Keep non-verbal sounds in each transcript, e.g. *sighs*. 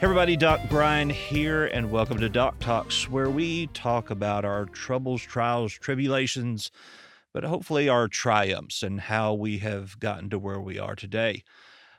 Hey everybody, Doc Brian here, and welcome to Doc Talks, where we talk about our troubles, trials, tribulations, but hopefully our triumphs and how we have gotten to where we are today.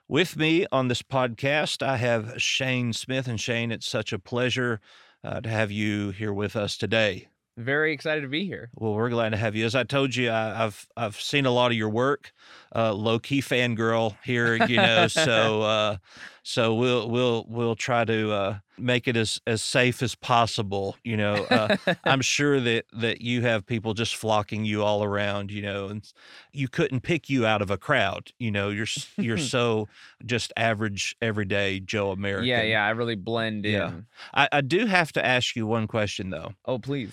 With me on this podcast, I have Shane Smith. And Shane, it's such a pleasure uh, to have you here with us today. Very excited to be here. Well, we're glad to have you. As I told you, I, have I've seen a lot of your work. Uh, low key fangirl here, you know. so *laughs* uh, so we'll we'll we'll try to uh, make it as as safe as possible. You know, uh, *laughs* I'm sure that that you have people just flocking you all around. You know, and you couldn't pick you out of a crowd. You know, you're you're *laughs* so just average, everyday Joe American. Yeah, yeah. I really blend in. Yeah. I, I do have to ask you one question though. Oh, please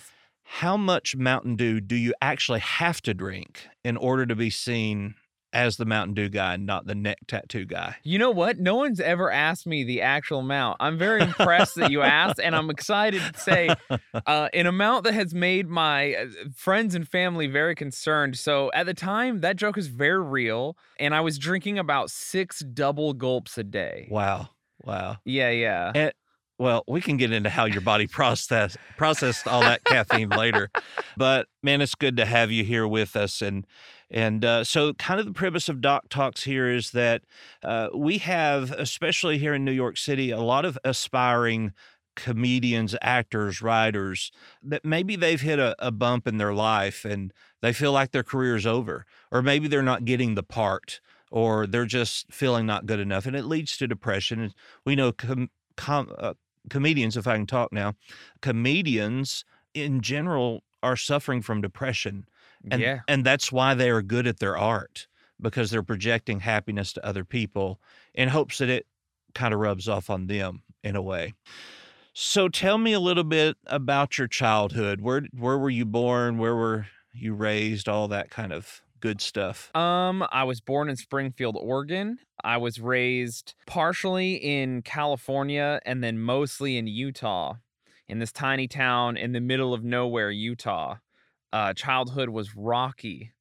how much Mountain Dew do you actually have to drink in order to be seen as the Mountain Dew guy, and not the neck tattoo guy? You know what? No one's ever asked me the actual amount. I'm very impressed that you asked, and I'm excited to say *laughs* uh, an amount that has made my uh, friends and family very concerned. So at the time, that joke is very real, and I was drinking about six double gulps a day. Wow. Wow. Yeah, yeah. And well, we can get into how your body process processed all that caffeine later, but man, it's good to have you here with us. And and uh, so, kind of the premise of Doc Talks here is that uh, we have, especially here in New York City, a lot of aspiring comedians, actors, writers that maybe they've hit a, a bump in their life and they feel like their career is over, or maybe they're not getting the part or they're just feeling not good enough and it leads to depression and we know com- com- uh, comedians, if I can talk now, comedians in general are suffering from depression. And, yeah. and that's why they are good at their art because they're projecting happiness to other people in hopes that it kind of rubs off on them in a way. So tell me a little bit about your childhood. Where where were you born? Where were you raised? All that kind of good stuff? Um, I was born in Springfield, Oregon. I was raised partially in California and then mostly in Utah, in this tiny town in the middle of nowhere, Utah. Uh, childhood was rocky.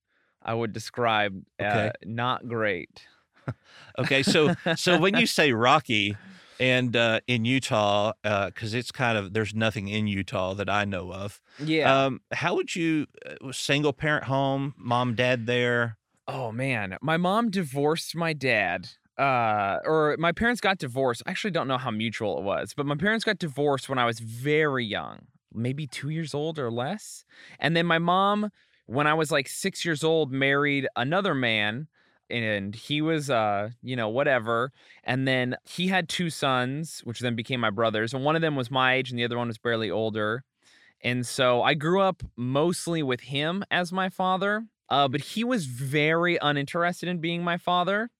I would describe uh, okay. not great. *laughs* okay, so so when you *laughs* say rocky, and uh, in Utah, because uh, it's kind of there's nothing in Utah that I know of. Yeah. Um, how would you uh, single parent home, mom, dad there? Oh man, my mom divorced my dad. Uh, or my parents got divorced. I actually don't know how mutual it was, but my parents got divorced when I was very young, maybe two years old or less. And then my mom, when I was like six years old, married another man and he was uh you know whatever and then he had two sons which then became my brothers and one of them was my age and the other one was barely older and so i grew up mostly with him as my father uh but he was very uninterested in being my father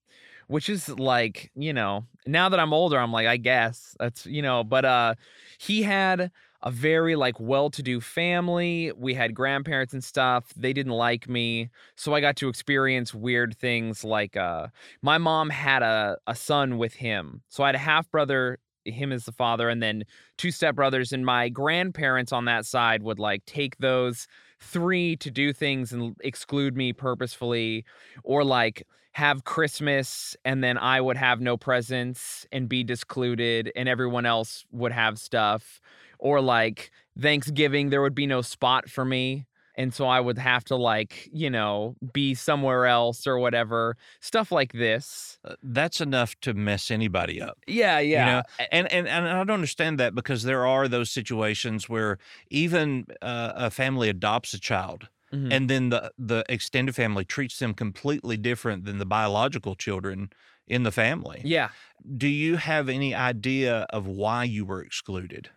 which is like you know now that i'm older i'm like i guess that's you know but uh he had a very like well-to-do family. We had grandparents and stuff. They didn't like me, so I got to experience weird things like uh my mom had a a son with him. So I had a half brother him as the father and then two stepbrothers and my grandparents on that side would like take those three to do things and exclude me purposefully or like have christmas and then i would have no presents and be discluded and everyone else would have stuff or like Thanksgiving, there would be no spot for me. And so I would have to like, you know, be somewhere else or whatever. Stuff like this. Uh, that's enough to mess anybody up. Yeah, yeah. You know? And and and I don't understand that because there are those situations where even uh, a family adopts a child mm-hmm. and then the the extended family treats them completely different than the biological children in the family. Yeah. Do you have any idea of why you were excluded?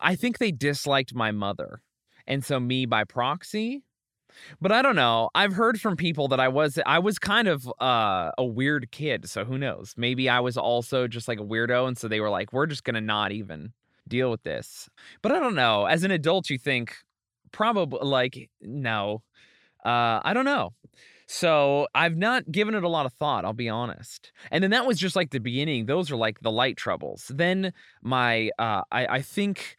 I think they disliked my mother. And so me by proxy, But I don't know. I've heard from people that I was I was kind of uh, a weird kid, so who knows? Maybe I was also just like a weirdo and so they were like we're just going to not even deal with this. But I don't know. As an adult you think probably like no. Uh, I don't know. So I've not given it a lot of thought, I'll be honest. And then that was just like the beginning. Those are like the light troubles. Then my uh I, I think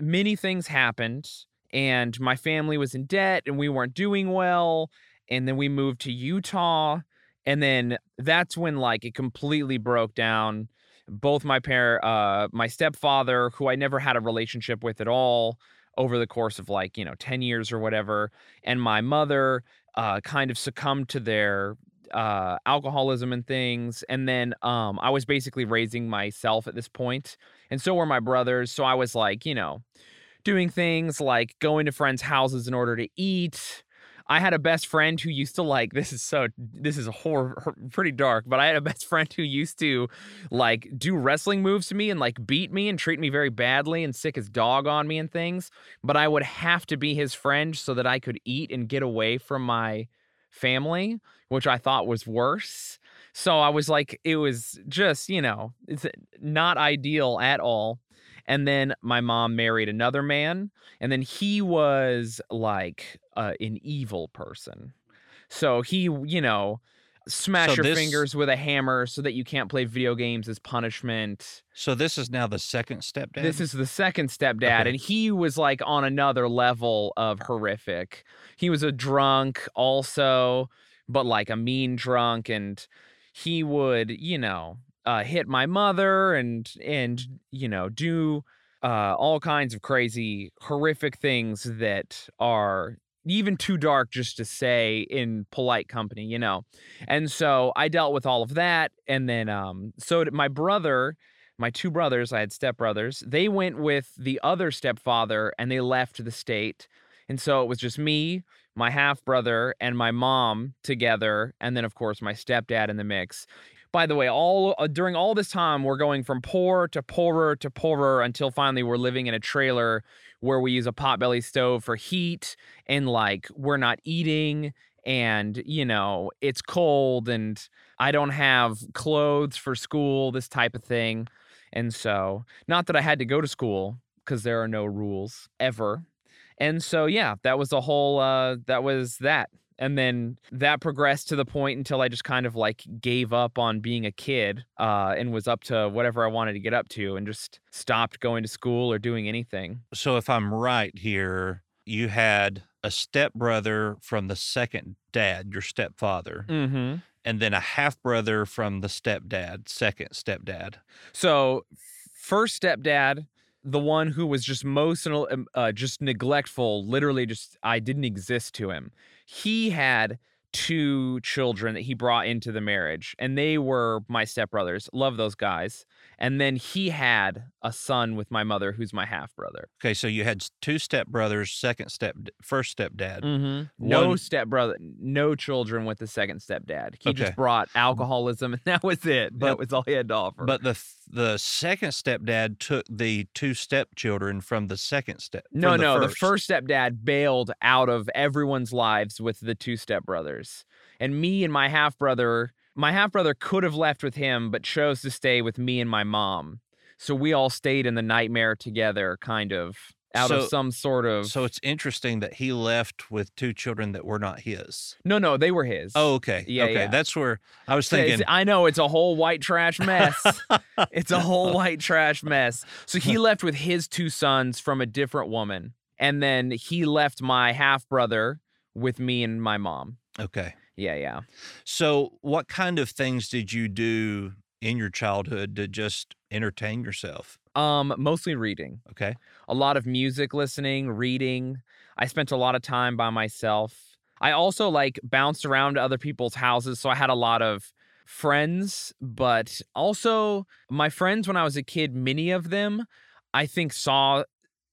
many things happened and my family was in debt and we weren't doing well. And then we moved to Utah. And then that's when like it completely broke down. Both my parent, uh, my stepfather, who I never had a relationship with at all over the course of like, you know, 10 years or whatever, and my mother uh, kind of succumbed to their uh, alcoholism and things. And then um, I was basically raising myself at this point, and so were my brothers. So I was like, you know, doing things like going to friends' houses in order to eat. I had a best friend who used to like this is so this is a horror pretty dark, but I had a *laughs* best friend who used to like do wrestling moves to me and like beat me and treat me very badly and sick his dog on me and things, but I would have to be his friend so that I could eat and get away from my family, which I thought was worse. So I was like it was just, you know, it's eh, not ideal at all. And then my mom married another man, and then he was like uh, an evil person. So he, you know, smash So your this- fingers with a hammer so that you can't play video games as punishment. So this is now the second stepdad. This is the second stepdad, Okay. and he was like on another level of horrific. He was a drunk also, but like a mean drunk, and he would, you know, uh, hit my mother and and you know do uh, all kinds of crazy, horrific things that are even too dark just to say in polite company, you know. And so I dealt with all of that, and then um, so my brother my two brothers, I had stepbrothers, they went with the other stepfather and they left the state. And so it was just me, my half brother, and my mom together. And then, of course, my stepdad in the mix. By the way, all uh, during all this time, we're going from poor to poorer to poorer until finally we're living in a trailer where we use a potbelly stove for heat and like we're not eating and you know it's cold and I don't have clothes for school, this type of thing. And so, not that I had to go to school because there are no rules ever. And so, yeah, that was the whole, uh, that was that. And then that progressed to the point until I just kind of like gave up on being a kid uh, and was up to whatever I wanted to get up to and just stopped going to school or doing anything. so if I'm right here, you had a stepbrother from the second dad, your stepfather, Mm-hmm. and then a half brother from the stepdad, second stepdad. So, first stepdad, the one who was just most uh, just neglectful, literally just I didn't exist to him. He had two children that he brought into the marriage, and they were my stepbrothers. Love those guys. And then he had a son with my mother, who's my half brother. Okay, so you had two stepbrothers, second step, first stepdad. Mm-hmm. No stepbrother, no children with the second stepdad. He Okay. just brought alcoholism, *laughs* and that was it. But- that was all he had to offer. But the the second stepdad took the two stepchildren from the second step. No, the no. first. The first stepdad bailed out of everyone's lives with the two stepbrothers. And me and my half brother, my half brother could have left with him, but chose to stay with me and my mom. So we all stayed in the nightmare together, kind of out So- of some sort of. So it's interesting that he left with two children that were not his. no, no, they were his. Oh, okay. Yeah, okay. yeah. That's where I was it's- thinking. I know it's a whole white trash mess. *laughs* it's a whole white trash mess. So he *laughs* left with his two sons from a different woman. And then he left my half brother with me and my mom. Okay. Yeah, yeah. So, what kind of things did you do in your childhood to just entertain yourself? Um, mostly reading. Okay. A lot of music listening, reading. I spent a lot of time by myself. I also like bounced around to other people's houses, so I had a lot of friends, but also my friends when I was a kid, many of them I think saw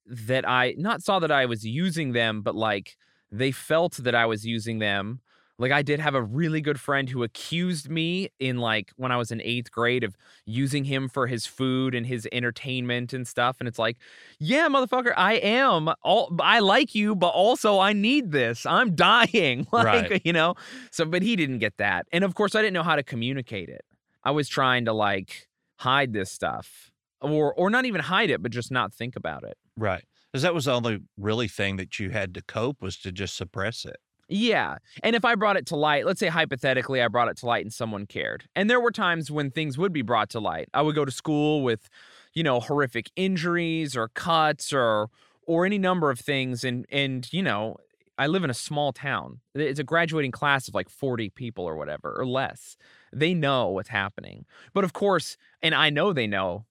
that I not saw that I was using them, but like they felt that I was using them Like I did have a really good friend who accused me in like when I was in 8th grade of using him for his food and his entertainment and stuff and it's like, "Yeah, motherfucker, I am. All I like you, but also I need this. I'm dying." *laughs* Like, Right. you know. So but he didn't get that. And of course I didn't know how to communicate it. I was trying to like hide this stuff or or not even hide it, but just not think about it. Right. Because that was the only really thing that you had to cope was to just suppress it. Yeah. And if I brought it to light, let's say hypothetically I brought it to light and someone cared. And there were times when things would be brought to light. I would go to school with, you know, horrific injuries or cuts or or any number of things and and you know, I live in a small town. It's a graduating class of like 40 people or whatever or less. They know what's happening. But of course, and I know they know.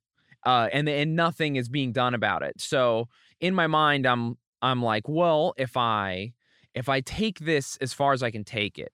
Uh and and nothing is being done about it. So in my mind I'm I'm like, well, if I if I take this as far as I can take it,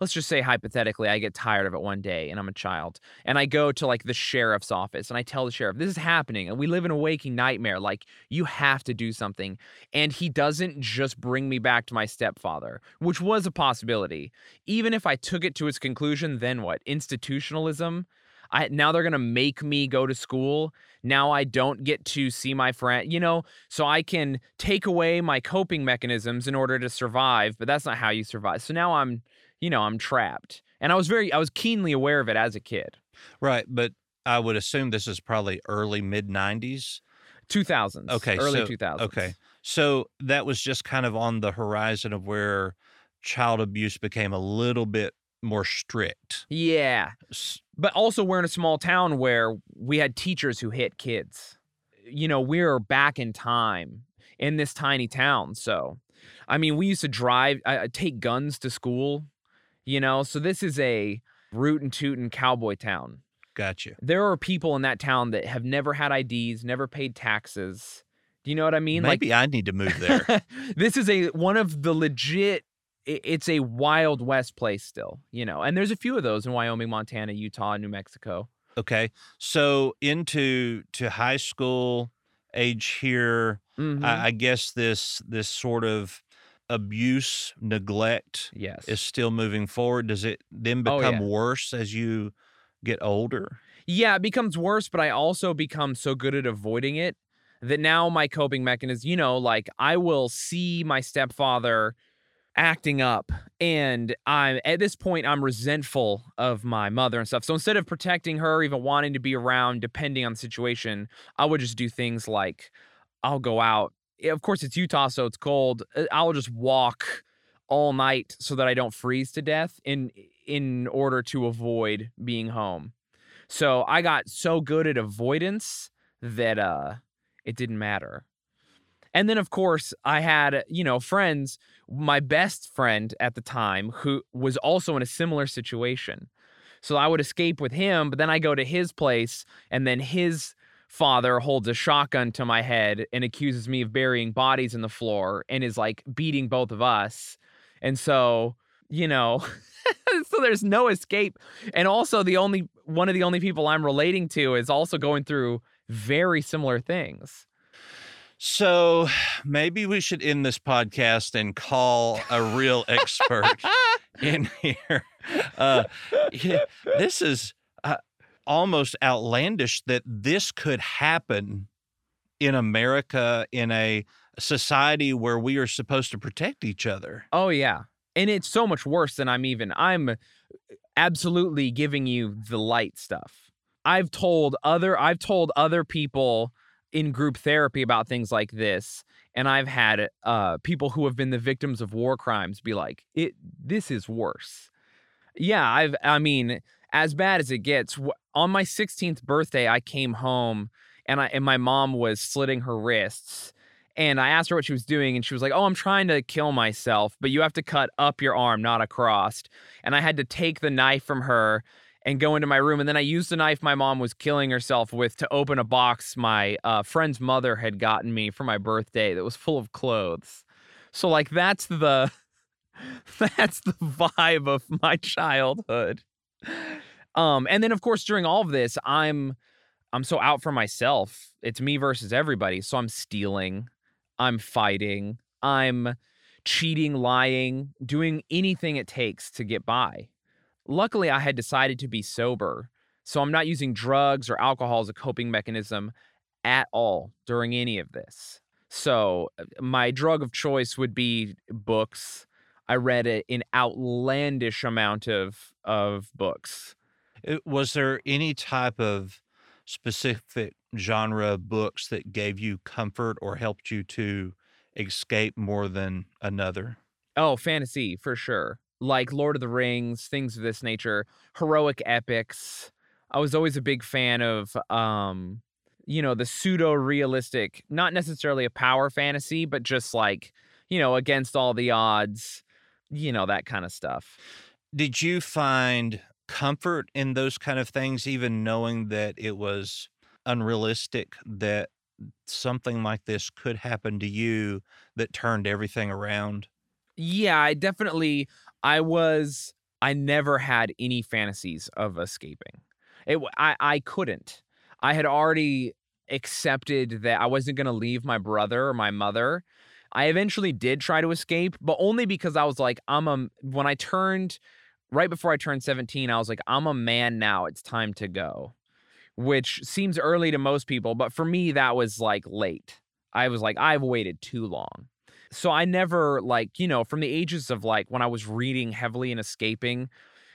let's just say hypothetically, I get tired of it one day and I'm a child and I go to like the sheriff's office and I tell the sheriff, this is happening and we live in a waking nightmare. Like, you have to do something. And he doesn't just bring me back to my stepfather, which was a possibility. Even if I took it to its conclusion, then what? Institutionalism? I, now they're going to make me go to school. Now I don't get to see my friend, you know, so I can take away my coping mechanisms in order to survive, but that's not how you survive. So now I'm, you know, I'm trapped. And I was very, I was keenly aware of it as a kid. Right. But I would assume this is probably early mid 90s. 2000s. Okay, Early so- 2000s. Okay. So that was just kind of on the horizon of where child abuse became a little bit more strict. Yeah. But also, we're in a small town where we had teachers who hit kids. You know, we're back in time in this tiny town. So, I mean, we used to drive, uh, take guns to school, you know, so this is a rootin' tootin' cowboy town. Gotcha. There are people in that town that have never had IDs, never paid taxes. Do you know what I mean? Maybe I need to move there. *laughs* This is a one of the legit. It's a wild west place still, you know, and there's a few of those in Wyoming, Montana, Utah, New Mexico. okay. So into to high school age here, Mhm. I, I guess this this sort of abuse, neglect yes. is still moving forward. Does it then Oh, become yeah. worse as you get older? Yeah, it becomes worse, but I also become so good at avoiding it that now my coping mechanism, you know, like I will see my stepfather acting up and I'm at this point I'm resentful of my mother and stuff. So instead of protecting her, even wanting to be around depending on the situation, I would just do things like I'll go out. Of course it's Utah so it's cold. uh, I'll just walk all night so that I don't freeze to death in in order to avoid being home. So I got so good at avoidance that uh it didn't matter. And then of course I had, you know, friends, my best friend at the time who was also in a similar situation. So I would escape with him, but then I go to his place and then his father holds a shotgun to my head and accuses me of burying bodies in the floor and is like beating both of us. And so, you know, *laughs* so there's no escape. And also the only one of the only people I'm relating to is also going through very similar things. So *sighs* maybe we should end this podcast and call a real expert *laughs* in here. Uh, yeah, this is uh, almost outlandish that this could happen in America in a society where we are supposed to protect each other. Oh yeah. And it's so much worse than I'm even I'm absolutely giving you the light stuff. I've told other I've told other people in group therapy about things like this and I've had uh people who have been the victims of war crimes be like, "It this is worse." Yeah, I've I mean, as bad as it gets, on my 16th birthday I came home and I and my mom was slitting her wrists and I asked her what she was doing, and she was like, Oh, I'm trying to kill myself, but you have to cut up your arm, not across. And I had to take the knife from her and go into my room. And then I used the knife my mom was killing herself with to open a box my uh, friend's mother had gotten me for my birthday that was full of clothes. So, like, that's the. *laughs* That's the vibe of my childhood. Um, and then of course during all of this, I'm I'm so out for myself. It's me versus everybody. So I'm stealing, I'm fighting, I'm cheating, lying, doing anything it takes to get by. Luckily, I had decided to be sober, so I'm not using drugs or alcohol as a coping mechanism at all during any of this. So, uh, my drug of choice would be books. I read a, an outlandish amount of of books. It- was there any type of specific genre of books that gave you comfort or helped you to escape more than another? Oh, fantasy for sure. Like Lord of the Rings, things of this nature, heroic epics. I was always a big fan of um you know, the pseudo realistic, not necessarily a power fantasy, but just like, you know, against all the odds, you know, that kind of stuff. Did you find comfort in those kind of things, even knowing that it was unrealistic that something like this could happen to you that turned everything around? Yeah, I definitely I was I never had any fantasies of escaping. It I I couldn't. I had already accepted that I wasn't going to leave my brother or my mother. I eventually did try to escape, but only because I was like I'm a when I turned right before I turned 17, I was like I'm a man now, it's time to go. Which seems early to most people, but for me that was like late. I was like I've waited too long so I never like, you know, from the ages of like when I was reading heavily and escaping,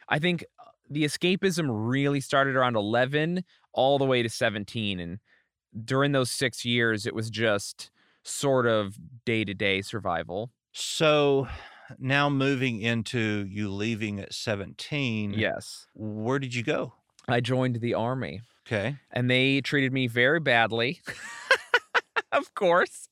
I think uh, the escapism really started around 11 all the way to 17 and during those 6 years it was just sort of day-to-day survival. So now moving into you leaving at 17, Yes. where did you go? I joined the army Okay. and they treated me very badly. *laughs* of course.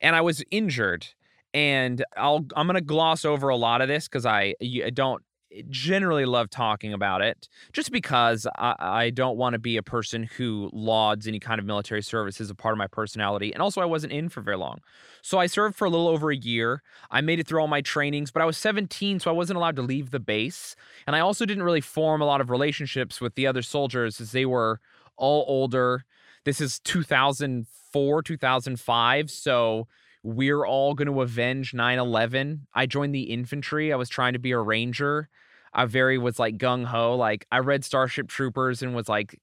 And I was injured. And I'll I'm to gloss over a lot of this cuz I don't eh, generally love talking about it just because I, I don't want to be a person who lauds any kind of military service as a part of my personality. And also I wasn't in for very long. So I served for a little over a year. I made it through all my trainings, but I was 17 so I wasn't allowed to leave the base. And I also didn't really form a lot of relationships with the other soldiers as they were all older. This is 2004, 2005. So we're all going to avenge 9 11. I joined the infantry. I was trying to be a ranger. I very was like gung ho. Like I read Starship Troopers and was like,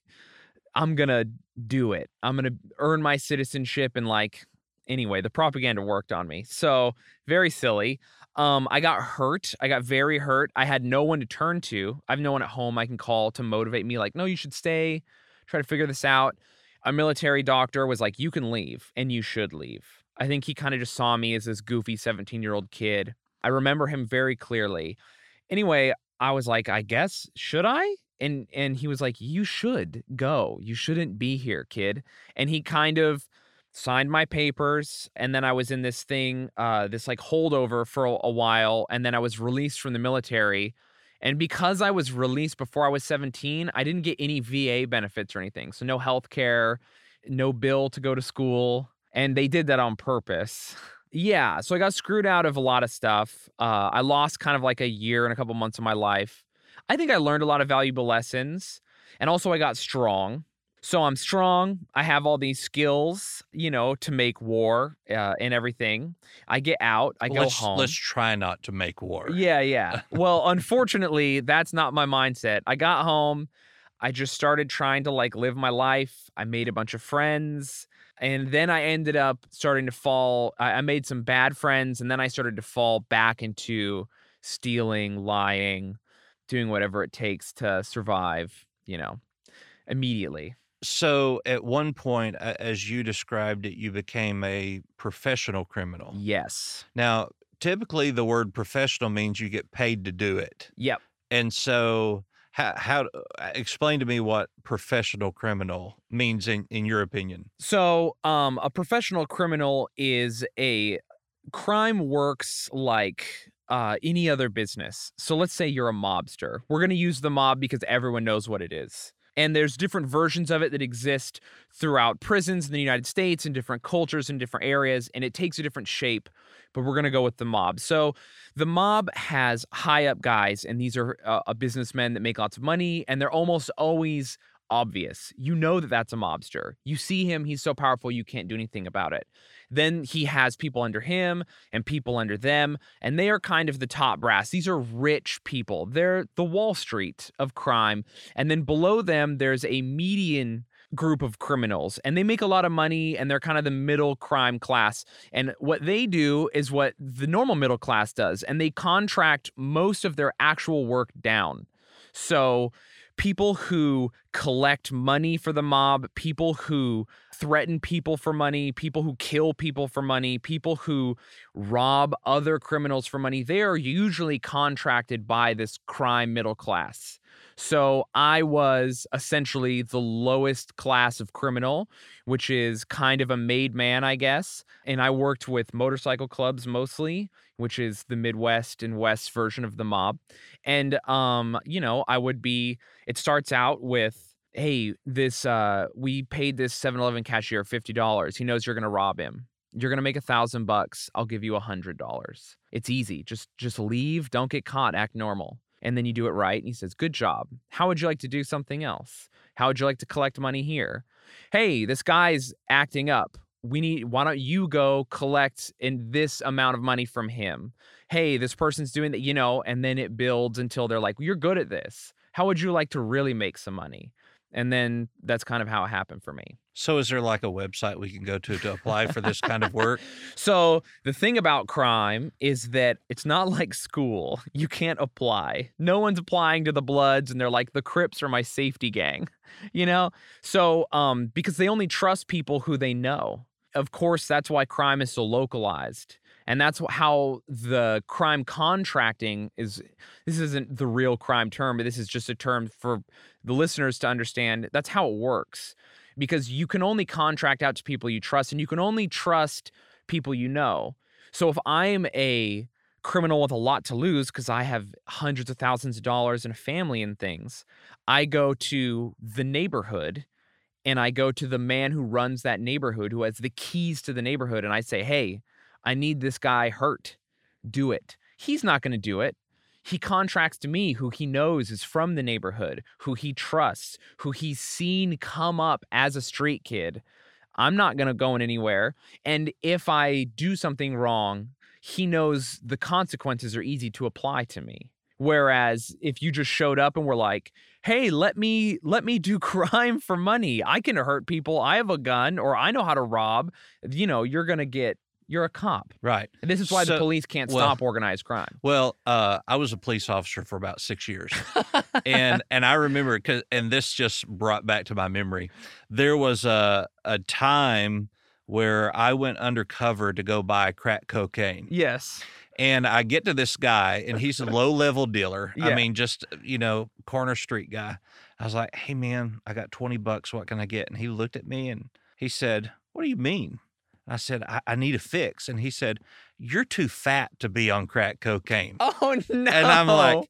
I'm to do it. I'm to earn my citizenship. And like, anyway, the propaganda worked on me. So very silly. Um, I got hurt. I got very hurt. I had no one to turn to. I have no one at home I can call to motivate me, like, no, you should stay, try to figure this out. A military doctor was like, you can leave and you should leave. I think he kind of just saw me as this goofy 17 year old kid. I remember him very clearly. Anyway, I was like, I guess, should I? And and he was like, You should go. You shouldn't be here, kid. And he kind of signed my papers and then i was in this thing uh this like holdover for a, a while and then i was released from the military and because i was released before i was 17 i didn't get any va benefits or anything so no health care no bill to go to school and they did that on purpose yeah so i got screwed out of a lot of stuff uh i lost kind of like a year and a couple months of my life i think i learned a lot of valuable lessons and also i got strong so I'm strong. I have all these skills, you know, to make war uh, and everything. I get out. I go let's, home. Let's try not to make war. Yeah, yeah. *laughs* well, unfortunately, that's not my mindset. I got home. I just started trying to like live my life. I made a bunch of friends. And then I ended up starting to fall. I, I made some bad friends. And then I started to fall back into stealing, lying, doing whatever it takes to survive, you know, immediately. So at one point, as you described it, you became a professional criminal. Yes. Now, typically the word professional means you get paid to do it. Yep. And so how, how uh, explain to me what professional criminal means in, in your opinion? So, um, a professional criminal is a crime works like uh, any other business. So, let's say you're a mobster. We're going to use the mob because everyone knows what it is. And there's different versions of it that exist throughout prisons in the United States and different cultures in different areas, and it takes a different shape. But we're going to go with the mob. So, the mob has high up guys, and these are uh, businessmen that make lots of money, and they're almost always obvious. You know that that's a mobster. You see him, he's so powerful, you can't do anything about it. Then he has people under him and people under them, and they are kind of the top brass. These are rich people. They're the Wall Street of crime. And then below them, there's a median group of criminals and they make a lot of money and they're kind of the middle crime class and what they do is what the normal middle class does and they contract most of their actual work down so people who collect money for the mob, people who threaten people for money, people who kill people for money, people who rob other criminals for money, they are usually contracted by this crime middle class. So I was essentially the lowest class of criminal, which is kind of a made man, I guess. And I worked with motorcycle clubs mostly, which is the Midwest and West version of the mob. And um, you know, I would be it starts out with hey, this uh we paid this 7-Eleven cashier $50. He knows you're going to rob him. You're going to make a 1000 bucks. I'll give you a $100. It's easy. Just just leave, don't get caught, act normal. And then you do it right and he says, "Good job. How would you like to do something else? How would you like to collect money here? Hey, this guy's acting up we need why don't you go collect in this amount of money from him? Hey this person's doing that you know and then it builds until they're like you're good at this. How would you like to really make some money? And then that's kind of how it happened for me. So is there like a website we can go to to apply for this kind of work? *laughs* So the thing about crime is that it's not like school. You can't apply. No one's applying to the bloods and they're like the crips are my safety gang *laughs* you know? So um because they only trust people who they know of course, that's why crime is so localized. And that's how the crime contracting is. This isn't the real crime term, but this is just a term for the listeners to understand. That's how it works because you can only contract out to people you trust and you can only trust people you know. So if I'm a criminal with a lot to lose because I have hundreds of thousands of dollars and a family and things, I go to the neighborhood and I go to the man who runs that neighborhood, who has the keys to the neighborhood, and I say, Hey, I need this guy hurt. Do it. He's not going to do it. He contracts to me who he knows is from the neighborhood, who he trusts, who he's seen come up as a street kid. I'm not going to go in anywhere. And if I do something wrong, he knows the consequences are easy to apply to me. Whereas if you just showed up and were like, "Hey, let me let me do *laughs* crime for money. I can hurt people. I have a gun or I know how to rob." You know, you're going to get you're a cop. Right. And this is why So- the police can't well- stop organized crime. Well, uh, I was a police officer for about six years, *laughs* and and I remember because and this just brought back to my memory. There was a a time where I went undercover to go buy crack cocaine, Yes. and I get to this guy, and he's a *laughs* low level dealer. I mean, just uh, you know, corner street guy. I was like, "Hey, man, I got twenty bucks. What can I get?" And he looked at me and he said, "What do you mean?" I said, I, I need a fix. And he said, You're too fat to be on crack cocaine. Oh no. And I'm like,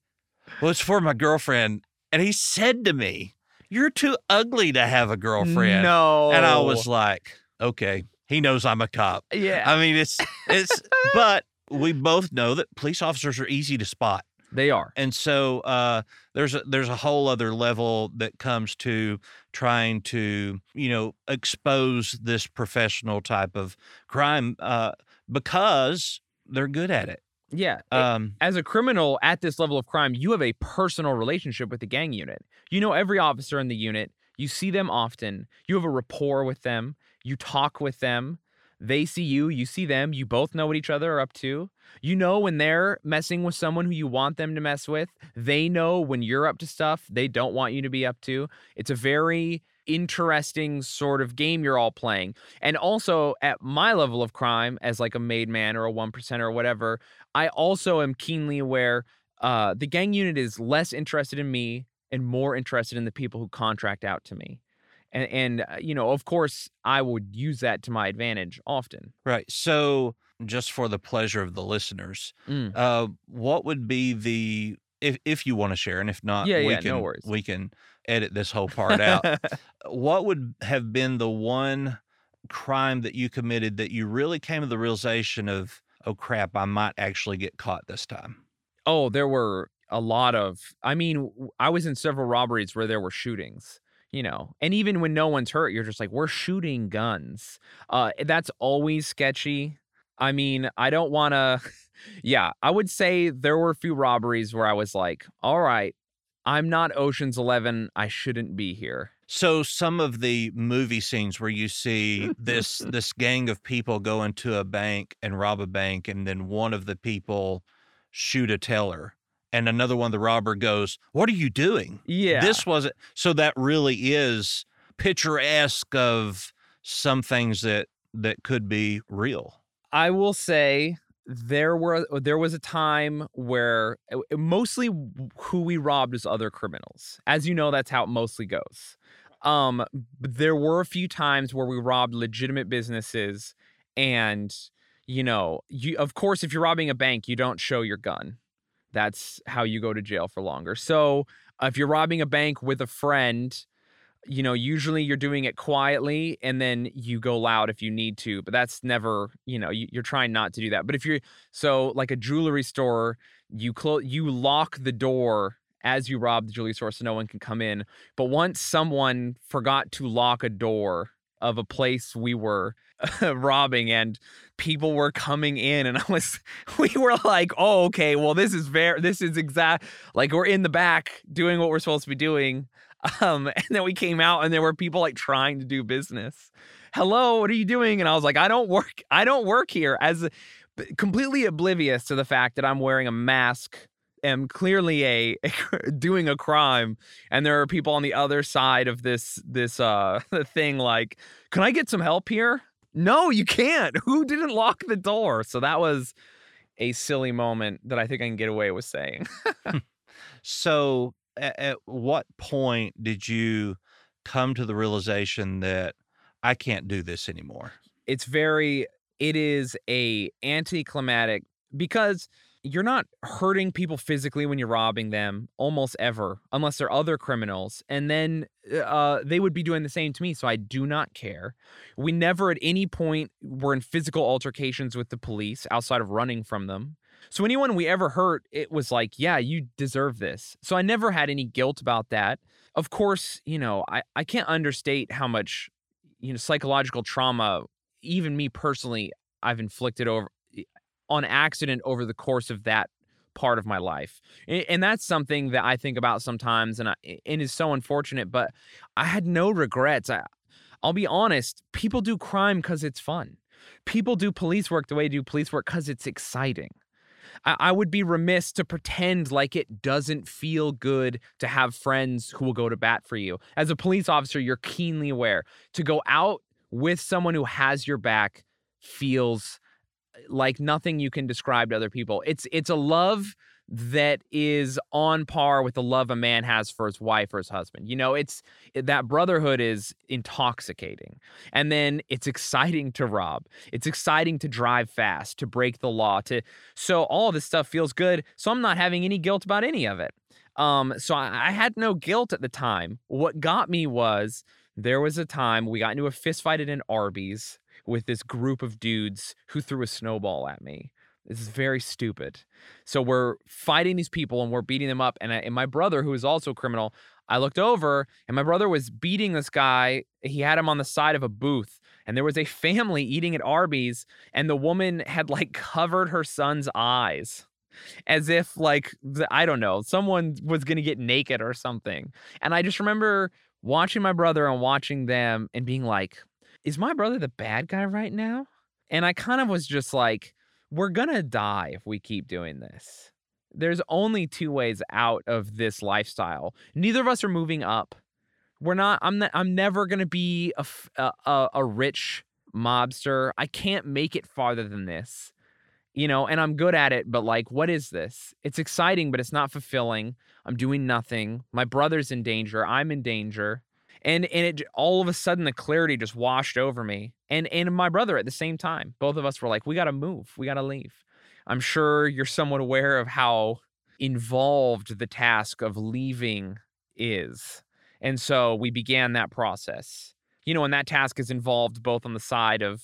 Well, it's for my girlfriend. And he said to me, You're too ugly to have a girlfriend. No. And I was like, Okay. He knows I'm a cop. Yeah. I mean, it's, it's, *laughs* but we both know that police officers are easy to spot. they are. And so uh, there's a, there's a whole other level that comes to trying to you know expose this professional type of crime uh, because they're good at it. Yeah. Um, as a criminal at this level of crime, you have a personal relationship with the gang unit. You know every officer in the unit. You see them often. You have a rapport with them. You talk with them. They see you, you see them. You both know what each other are up to. You know when they're messing with someone who you want them to mess with. They know when you're up to stuff they don't want you to be up to. It's a very interesting sort of game you're all playing. And also at my level of crime as like a made man or a one or whatever, I also am keenly aware uh, the gang unit is less interested in me and more interested in the people who contract out to me. And, and uh, you know, of course, I would use that to my advantage often. right. So just for the pleasure of the listeners, Mm. uh, what would be the if if you want to share, and if not, Yeah, we yeah, can no worries. we can edit this whole part out. *laughs* what would have been the one crime that you committed that you really came to the realization of, oh crap, I might actually get caught this time? oh, there were a lot of. I mean, i was in several robberies where there were shootings. You know. And even when no one's hurt, you're just like, we're shooting guns. Uh, that's always sketchy. I mean, I don't want to. *laughs* Yeah, I would say there were a few robberies where I was like, all right, I'm not Ocean's 11. I shouldn't be here. So some of the movie scenes where you see this *laughs* this gang of people go into a bank and rob a bank and then one of the people shoot a teller and another one the robber goes, "What are you doing?" Yeah. This wasn't so that really is picturesque of some things that that could be real. I will say there were there was a time where uh, mostly who we robbed was other criminals. As you know, that's how it mostly goes. Um, there were a few times where we robbed legitimate businesses, and you know, you of course, if you're robbing a bank, you don't show your gun. That's how you go to jail for longer. So uh, if you're robbing a bank with a friend, you know, usually you're doing it quietly and then you go loud if you need to, but that's never, you know, you, are trying not to do that. But if you're so like a jewelry store, you close, you lock the door as you rob the jewelry store so no one can come in. But once someone forgot to lock a door of a place we were *laughs* robbing and people were coming in and I was *laughs* we were like, "Oh, okay, well this is very this is exact like we're in the back doing what we're supposed to be doing." *laughs* Um and then we came out and there were people like trying to do business. "Hello, what are you doing?" And I was like, "I don't work I don't work here." As completely oblivious to the fact that I'm wearing a mask am clearly a, a, *laughs* doing a crime and there are people on the other side of this this uh *laughs* thing like can i get some help here? No you can't. Who didn't lock the door? So that was a silly moment that i think i can get away with saying. So at, at what point did you come to the realization that i can't do this anymore it's very it is a anticlimactic because you're not hurting people physically when you're robbing them almost ever unless they're other criminals and then uh, they would be doing the same to me so i do not care. We never at any point were in physical altercations with the police outside of running from them. So anyone we ever hurt it was like yeah you deserve this. So i never had any guilt about that. Of course you know i, I can't understate how much you know psychological trauma even me personally i've inflicted over on accident over the course of that part of my life. And that's something that I think about sometimes and I, and is so unfortunate, but I had no regrets. I I'll be honest, people do crime cuz it's fun. People do police work the way they do police work cuz it's exciting. I, I would be remiss to pretend like it doesn't feel good to have friends who will go to bat for you. As a police officer, you're keenly aware to go out with someone who has your back feels like nothing you can describe to other people. It's it's a love that is on par with the love a man has for his wife or his husband. You know, it's that brotherhood is intoxicating. And then it's exciting to rob. It's exciting to drive fast, to break the law, to so all this stuff feels good. So I'm not having any guilt about any of it. Um, so I, I had no guilt at the time. What got me was there was a time we got into a fist fight at an Arby's with this group of dudes who threw a snowball at me. This is very stupid. So we're fighting these people and we're beating them up. And, I, and my brother, who is also a criminal, I looked over and my brother was beating this guy. He had him on the side of a booth. And there was a family eating at Arby's, and the woman had like *laughs* covered her son's eyes as if like I don't know, someone was going to get naked or something. And I just remember watching my brother and watching them and being like, is my brother the bad guy right now? And I kind of was just like, we're going to die if we keep doing this. There's only two ways out of this lifestyle. Neither of us are moving up. We're not, I'm, not, I'm never going to be a, a, a rich mobster. I can't make it farther than this, you know, and I'm good at it, but like, what is this? It's exciting, but it's not fulfilling. I'm doing nothing. My brother's in danger. I'm in danger and and it all of a sudden the clarity just washed over me and and my brother at the same time. Both of us were like we got to move. We got to leave. I'm sure you're somewhat aware of how involved the task of leaving is and so we began that process. You know and that task is involved both on the side of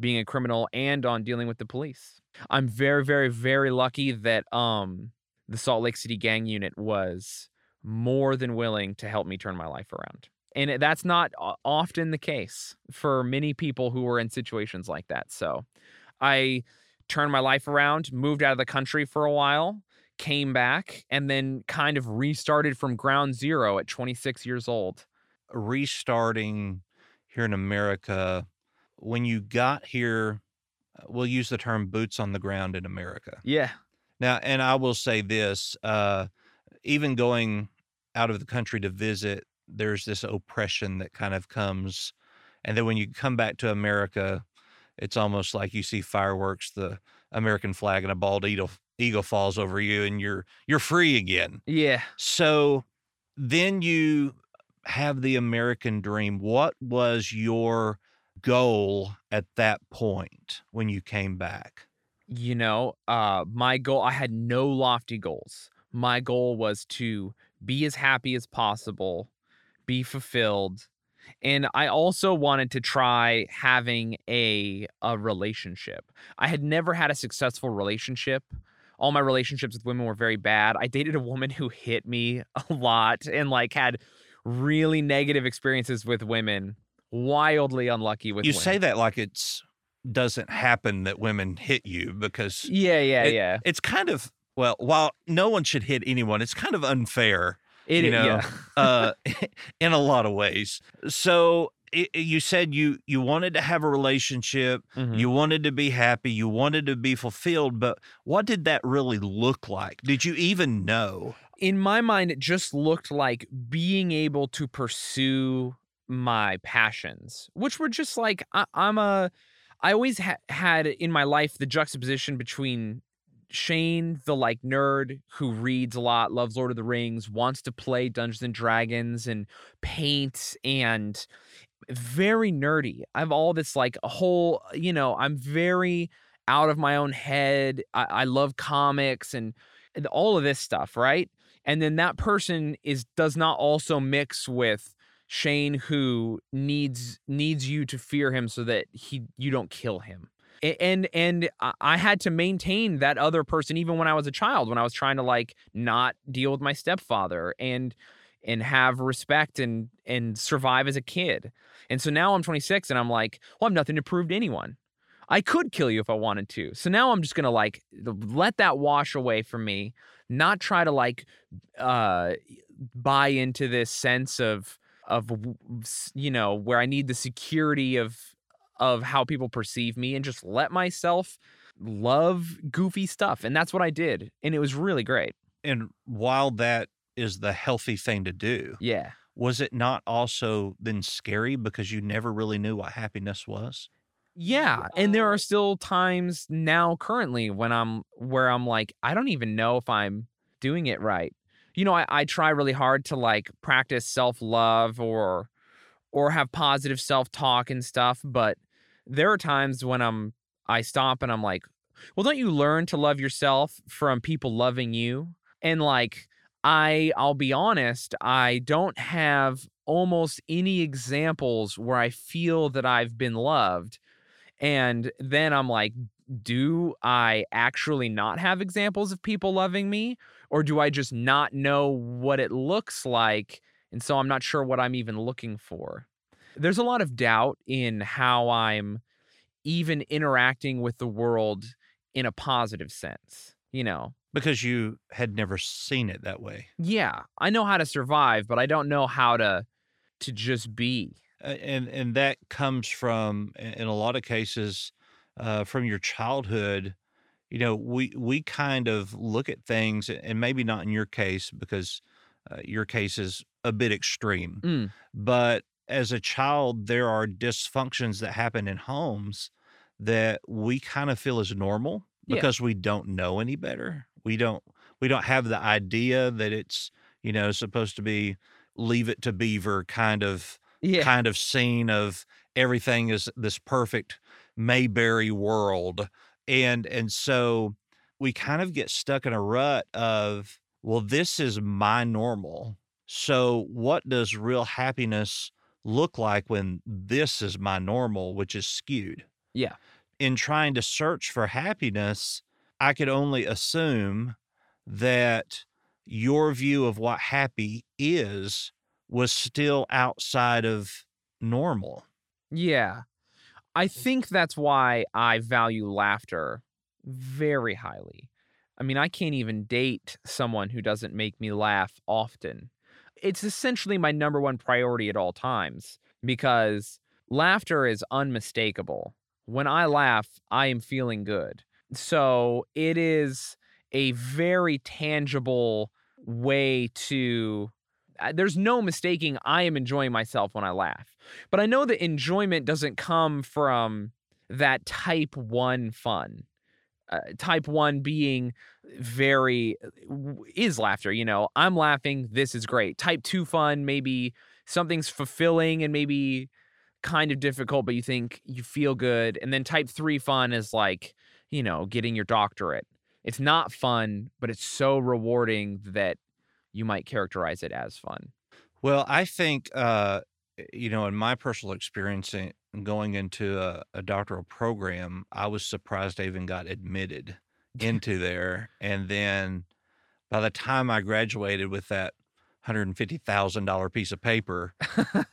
being a criminal and on dealing with the police. I'm very very very lucky that um the salt lake city gang unit was more than willing to help me turn my life around And that's not often the case for many people who are in situations like that. So I turned my life around, moved out of the country for a while, came back, and then kind of restarted from ground zero at 26 years old. restarting here in America, when you got here, uh, we'll use the term boots on the ground in America. Yeah. Now, and I will say this uh, even going out of the country to visit, there's this oppression that kind of comes. And then when you come back to America, it's almost like you see fireworks, the American flag, and a bald eagle, eagle falls over you, and you're you're free again. Yeah. So then you have the American dream. What was your goal at that point when you came back? you know uh my goal i had no lofty goals my goal was to be as happy as possible be fulfilled and i also wanted to try having a a relationship. I had never had a successful relationship. All my relationships with women were very bad. I dated a woman who hit me *laughs* a lot and like had really negative experiences with women wildly unlucky with you women. say that like it's doesn't happen that women hit you because yeah yeah it- yeah. it's kind of well, while no one should hit anyone, it's kind of unfair it you know, yeah uh, *laughs* in a lot of ways. So i you said you you wanted to have a relationship, Mhm. you wanted to be happy, you wanted to be fulfilled, but what did that really look like? Did you even know? in my mind, it just looked like being able to pursue my passions, which were just like I, I'm a. I always ha- had in my life the juxtaposition between Shane, the like nerd who reads a lot, loves Lord of the Rings, wants to play Dungeons and Dragons and paint and very nerdy. I have all this like a whole, you know, I'm very out of my own head. I, I love comics and, and all of this stuff, right? And then that person is does not also mix with Shane who needs needs you to fear him so that he you don't kill him. And and I- had to maintain that other person even when I was a child when I was trying to like not deal with my stepfather and and have respect and and survive as a kid. And so now I'm 26 and I'm like, well, I have nothing to prove to anyone. I could kill you if I wanted to. So now I'm just gonna like let that wash away from me, not try to like uh buy into this sense of of you know where I need the security of of how people perceive me and just let myself love goofy stuff. And that's what I did. And it was really great. And while that is the healthy thing to do, Yeah. was it not also then scary because you never really knew what happiness was? Yeah, and there are still times now currently when I'm where I'm like I don't even know if I'm doing it right. You know, I, I try really hard to like practice self-love or or have positive self-talk and stuff, but there are times when I'm I stop and I'm like, well, don't you learn to love yourself from people loving you? And like I I'll be honest, I don't have almost any examples where I feel that I've been loved. And then I'm like, do I actually not have examples of people loving me? Or do I just not know what it looks like? And so I'm not sure what I'm even looking for. There's a lot of doubt in how I'm even interacting with the world in a positive sense, you know? Because you had never seen it that way. Yeah, I know how to survive, but I don't know how to to just be. And and that comes from in a lot of cases uh, from your childhood you know we we kind of look at things and maybe not in your case because uh, your case is a bit extreme Mm. but as a child there are dysfunctions that happen in homes that we kind of feel as normal Yeah. because we don't know any better we don't we don't have the idea that it's you know supposed to be leave it to beaver kind of Yeah. kind of scene of everything is this perfect Mayberry world. And and so we kind of get stuck in a rut of, well, this is my normal. So what does real happiness look like when this is my normal, which is skewed? Yeah. In trying to search for happiness, I could only assume that your view of what happy is was still outside of normal. Yeah. I think that's why I value laughter very highly. I mean, I can't even date someone who doesn't make me laugh often. It's essentially my number one priority at all times because laughter is unmistakable. When I laugh, I am feeling good. So it is a very tangible way to. uh, There's no mistaking I am enjoying myself when I laugh. But I know that enjoyment doesn't come from that type one fun. Uh, type one being very is laughter. You know, I'm laughing. This is great. Type two fun, maybe something's fulfilling and maybe kind of difficult, but you think you feel good. And then type three fun is like, you know, getting your doctorate. It's not fun, but it's so rewarding that you might characterize it as fun. Well, I think, uh, you know, in my personal experience going into a, a doctoral program, I was surprised I even got admitted *laughs* into there. And then by the time I graduated with that $150,000 piece of paper,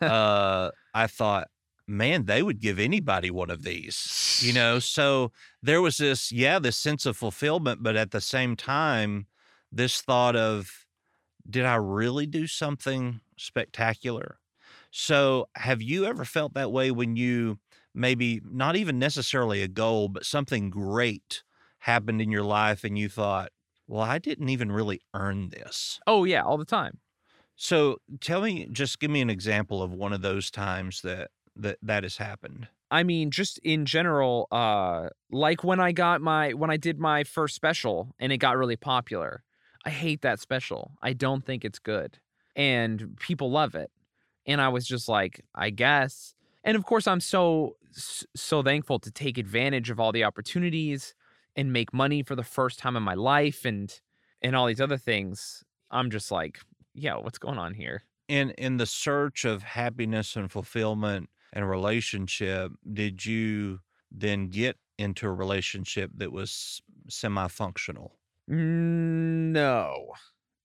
uh, I thought, man, they would give anybody one of these, you know? *laughs* So there was this, yeah, this sense of fulfillment, but at the same time, this thought of, did I really do something spectacular? So, have you ever felt that way when you maybe not even necessarily a goal, but something great happened in your life and you thought, well, I didn't even really earn this? Oh, yeah, all the time. So, tell me, just give me an example of one of those times that that that has happened. I mean, just in general, uh, like when I got my when I did my first special and it got really popular. I hate that special. I don't think it's good. And people love it. And I was just like, I guess. And of course, I'm so so thankful to take advantage of all the opportunities and make money for the first time in my life and and all these other things. I'm just like, yeah, what's going on here? In in the search of happiness and fulfillment and relationship, did you then get into a relationship that was semi-functional? Mm, No.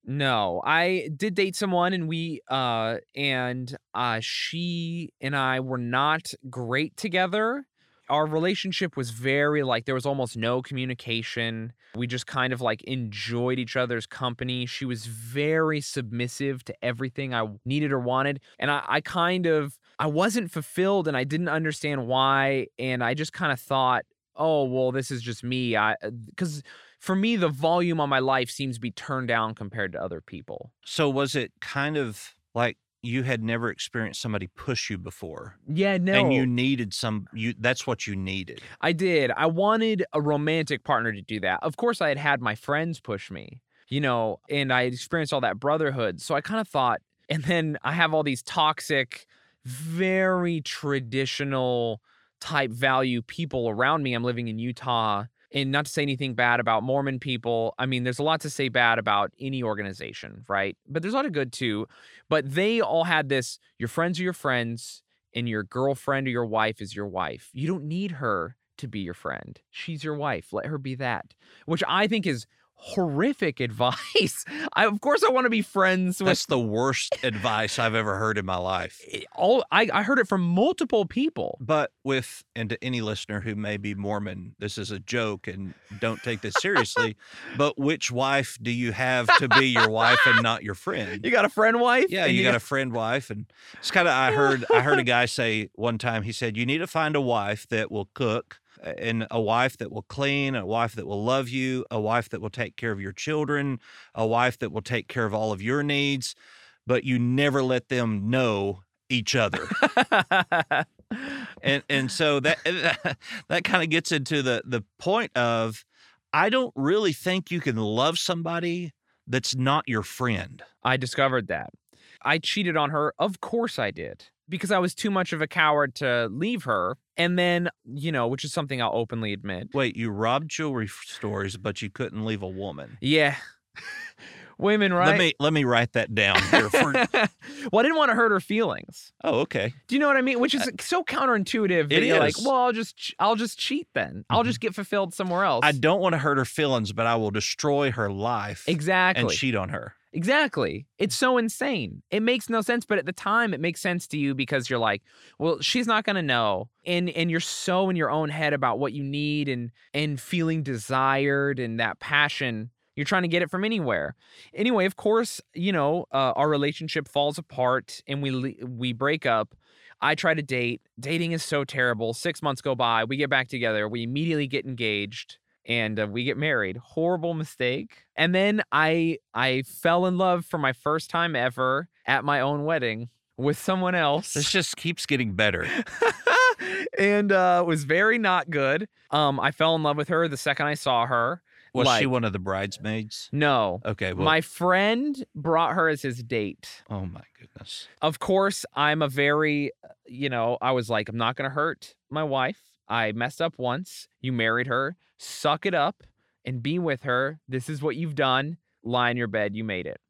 No. I did date someone and we uh and uh she and I were not great together. Our relationship was very like there was almost no communication. We just kind of like enjoyed each other's company. She was very submissive to everything I needed or wanted. And I, I kind of I wasn't fulfilled and I didn't understand why. And I just kind of thought, oh well, this is just me. I because for me, the volume on my life seems to be turned down compared to other people. So was it kind of like you had never experienced somebody push you before Yeah, no. and you needed some you that's what you needed. I did. I wanted a romantic partner to do that. Of course, I had had my friends push me, you know, and I had experienced all that brotherhood. So I kind of thought, *laughs* and then I have all these toxic, very traditional type value people around me. I'm living in Utah. And not to say anything bad about Mormon people. I mean, there's a lot to say bad about any organization, right? But there's a lot of good too. But they all had this your friends are your friends, and your girlfriend or your wife is your wife. You don't need her to be your friend. She's your wife. Let her be that. Which I think is horrific *laughs* advice. I of course I want to be friends with That's the worst advice I've ever heard in my life. all I, I heard it from multiple people. But with, and to any listener who may be Mormon, this is a joke and don't take this seriously. *laughs* but which wife do you have to be your wife and not your friend? You got a friend wife? Yeah, And you, got, a friend wife, and it's kind of. I heard. I heard a guy say one time. He said, "You need to find a wife that will cook, and a wife that will clean, a wife that will love you, a wife that will take care of your children, a wife that will take care of all of your needs, but you never let them know each other." and and so *laughs* that that kind of gets into the the point of I don't really think you can love somebody that's not your friend. I discovered that. I cheated on her. Of course I did. Because I was too much of a coward to leave her. And then, you know, which is something I'll openly admit. Wait, you robbed jewelry stores, but you couldn't leave a woman. Yeah. *laughs* Women, right? Let me let me write that down here. For, *laughs* well, I didn't want to hurt her feelings. oh, okay. Do you know what I mean? Which is so counterintuitive. That It you're like, well, I'll just, I'll just cheat then. I'll Mhm. just get fulfilled somewhere else. I don't want to hurt her feelings, but I will destroy her life exactly. and cheat on her. Exactly. It's so insane. It makes no sense, but at the time it makes sense to you because you're like, well, she's not going to know. And and you're so in your own head about what you need and and feeling desired and that passion. You're trying to get it from anywhere. Anyway, of course, you know, uh, our relationship falls apart and we we break up. I try to date. Dating is so terrible. 6 months go by, we get back together, we immediately get engaged and uh, we get married. Horrible mistake. And then I I fell in love for my first time ever at my own wedding with someone *laughs* else. This just keeps getting better. *laughs* and uh was very not good. Um I fell in love with her the second I saw her. Was she one of the bridesmaids? No. Okay. Well, My friend brought her as his date. oh my goodness. Of course, I'm a very, uh, you know, I was like, I'm not going to hurt my wife. I messed up once. You married her. Suck it up and be with her. This is what you've done. Lie in your bed. You made it.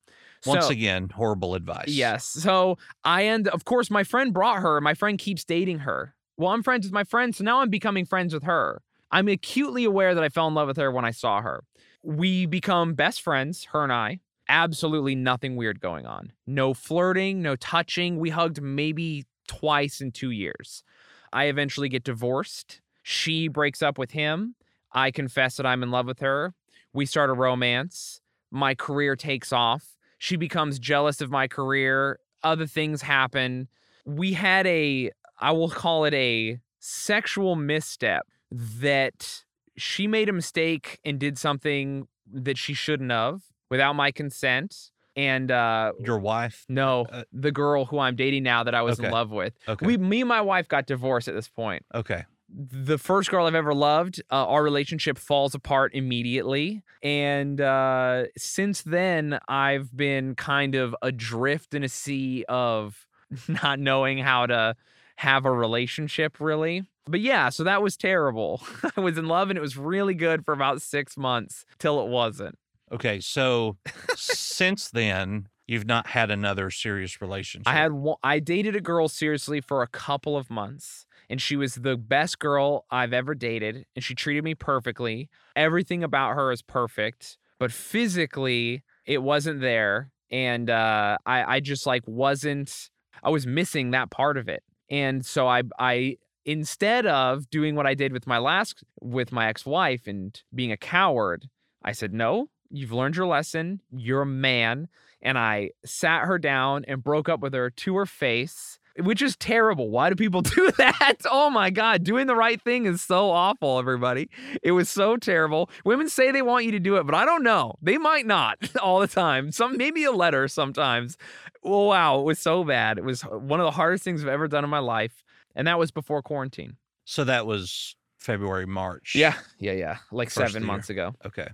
Once So- again, horrible advice. Yes. So I end, of course, my friend brought her. My friend keeps dating her. Well, I'm friends with my friend. So now I'm becoming friends with her. I'm acutely aware that I fell in love with her when I saw her. We become best friends, her and I. Absolutely nothing weird going on. No flirting, no touching. We hugged maybe twice in two years. I eventually get divorced. She breaks up with him. I confess that I'm in love with her. We start a romance. My career takes off. She becomes jealous of my career. Other things happen. We had a, I will *laughs* call it a sexual misstep that she made a mistake and did something that she shouldn't have without my consent. And uh, Your wife? no, Uh, the girl who I'm dating now that I was Okay. in love with. Okay. We, me and my wife got divorced at this point. okay. The first girl I've ever loved, uh, our relationship falls apart immediately. And uh, since then, I've been kind of adrift in a sea of *laughs* not knowing how to have a relationship, really. But yeah, so that was terrible. *laughs* I was in love and it was really good for about six months till it wasn't. Okay. So since then, you've not had another serious relationship. I had one, I dated a girl seriously for a couple of months and she was the best girl I've ever dated and she treated me perfectly. Everything about her is perfect, but physically it wasn't there and uh I I just like wasn't I was missing that part of it. And so I I instead of doing what I did with my last with my ex-wife and being a coward, I said, "No, you've learned your lesson. You're a man." and I sat her down and broke up with her to her face, which is terrible. Why do people *laughs* do that? Oh my God. Doing the right thing is so awful, everybody. It was so terrible. Women say they want you to do it, but I don't know. They might not *laughs* all the time. Some maybe a letter sometimes. Oh, wow. It was so bad. It was one of the hardest things I've ever done in my life. And that was before quarantine. So that was February, March. Yeah. Yeah. Yeah. Like First seven months ago. Okay.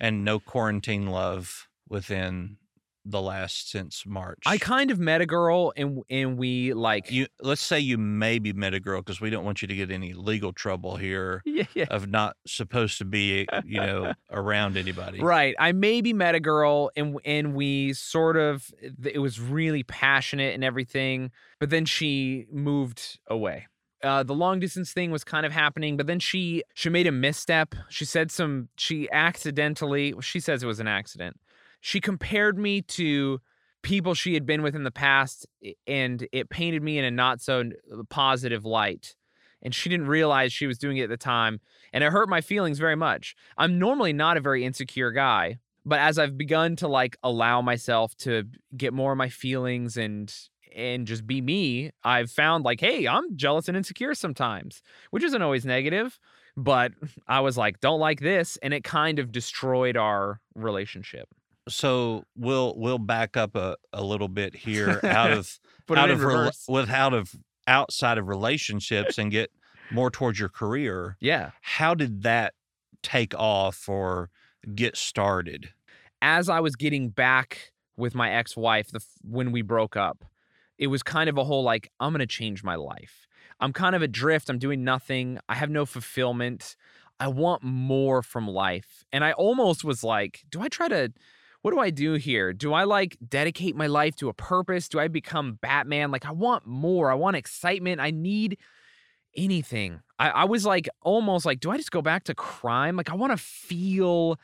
And no quarantine love within the last since March. I kind of met a girl and and we like you let's say you maybe met a girl because we don't want you to get any legal trouble here *laughs* yeah, yeah. of not supposed to be you know *laughs* around anybody. Right. I maybe met a girl and and we sort of it was really passionate and everything, but then she moved away. Uh, the long distance thing was kind of happening, but then she she made a misstep. She said some she accidentally she says it was an accident. She compared me to people she had been with in the past and it painted me in a not so positive light. And she didn't realize she was doing it at the time and it hurt my feelings very much. I'm normally not a very insecure guy, but as I've begun to like allow myself to get more of my feelings and and just be me, I've found like, hey, I'm jealous and insecure sometimes, which isn't always negative, but *laughs* I was like, don't like this, and it kind of destroyed our relationship. So we'll we'll back up a, a little bit here out *laughs* of out of rela- reverse. with out of outside of relationships and get more towards your career. yeah. How did that take off or get started? as I was getting back with my ex-wife the, when we broke up, it was kind of a whole like I'm going to change my life. I'm kind of adrift, I'm doing nothing. I have no fulfillment. I want more from life. And I almost was like, do I try to what do I do here? Do I like dedicate my life to a purpose? Do I become Batman? Like I want more. I want excitement. I need anything. I, I was like almost like, do I just go back to crime? Like I want to feel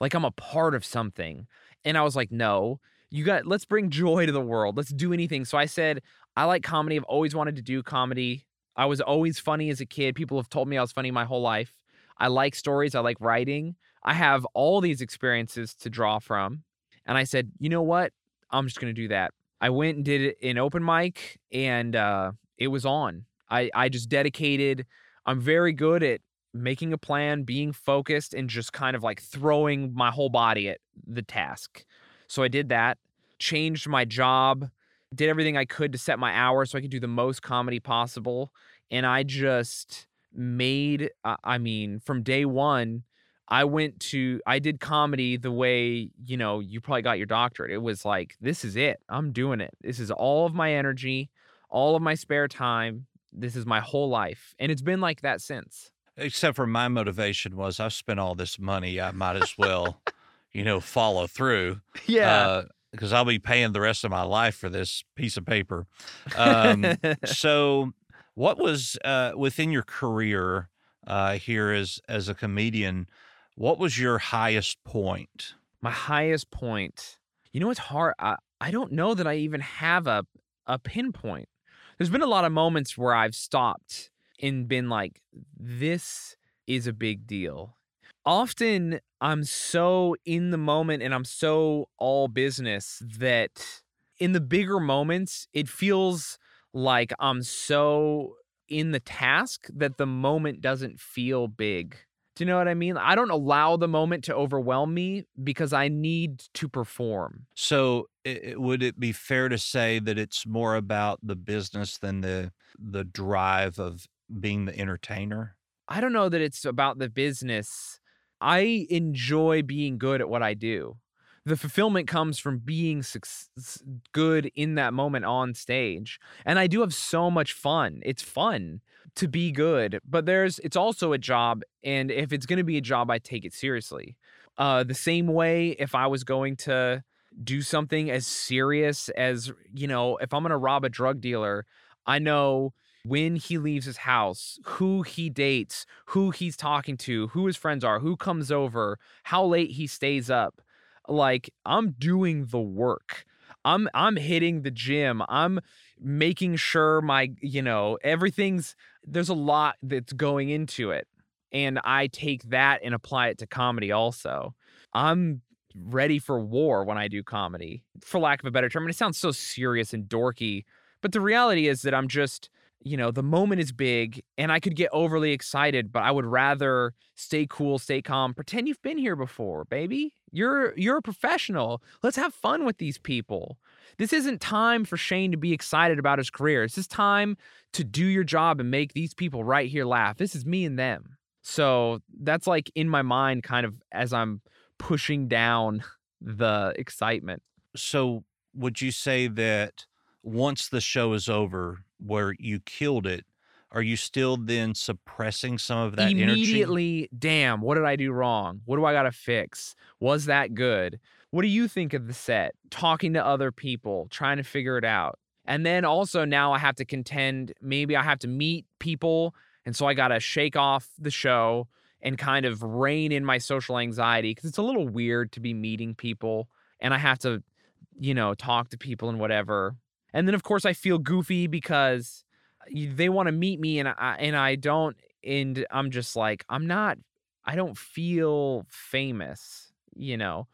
like I'm a part of something. And I was like, no, you got let's bring joy to the world. Let's do anything. So I said, I like comedy. I've always wanted to do comedy. I was always funny as a kid. People have told me I was funny my whole life. I like stories. I like writing. I have all these experiences to draw from. And I said, you know what? I'm just going to do that. I went and did an open mic and uh, it was on. I, I just dedicated. I'm very good at making a plan, being focused, and just kind of like throwing my whole body at the task. So I did that, changed my job, did everything I could to set my hours so I could do the most comedy possible. And I just made, I mean, from day one, I went to, I did comedy the way, you know, you probably got your doctorate. It was like, this is it. I'm doing it. This is all of my energy, all of my spare time. This is my whole life. And it's been like that since. Except for my motivation was I've spent all this money. I might as well, you know, follow through. Yeah. Uh, because I'll be paying the rest of my life for this piece of paper. Um, *laughs* so, what was uh, within your career uh, here as as a comedian? What was your highest point? My highest point. You know, it's hard. I, I don't know that I even have a a pinpoint. There's been a lot of moments where I've stopped and been like, "This is a big deal." Often I'm so in the moment and I'm so all business that in the bigger moments, it feels like I'm so in the task that the moment doesn't feel big. Do you know what I mean? I don't allow the moment to overwhelm me because I need to perform. So, it, would it be fair to say that it's more about the business than the the drive of being the entertainer? I don't know that it's about the business I enjoy being good at what I do. The fulfillment comes from being good in that moment on stage. And I do have so much fun. It's fun to be good, but there's it's also a job and if it's going to be a job I take it seriously. Uh the same way if I was going to do something as serious as, you know, if I'm going to rob a drug dealer, I know when he leaves his house, who he dates, who he's talking to, who his friends are, who comes over, how late he stays up. Like I'm doing the work. I'm I'm hitting the gym. I'm making sure my, you know, everything's there's a lot that's going into it. And I take that and apply it to comedy also. I'm ready for war when I do comedy, for lack of a better term. And it sounds so serious and dorky, but the reality is that I'm just you know, the moment is big and I could get overly excited, but I would rather stay cool, stay calm, pretend you've been here before, baby. You're you're a professional. Let's have fun with these people. This isn't time for Shane to be excited about his career. This is time to do your job and make these people right here laugh. This is me and them. So that's like in my mind kind of as I'm pushing down *laughs* the excitement. So would you say that once the show is over, where you killed it, are you still then suppressing some of that immediately energy? damn what did i do wrong? What do i gotta fix? Was that good? What do you think of the set? Talking to other people trying to figure it out. And then also now i have to contend maybe i have to meet people and so i gotta shake off the show and kind of rein in my social anxiety because it's a little weird to be meeting people and i have to you know talk to people and whatever and then of course I feel goofy because they want to meet me and I and I don't and I'm just like I'm not I don't feel famous, you know.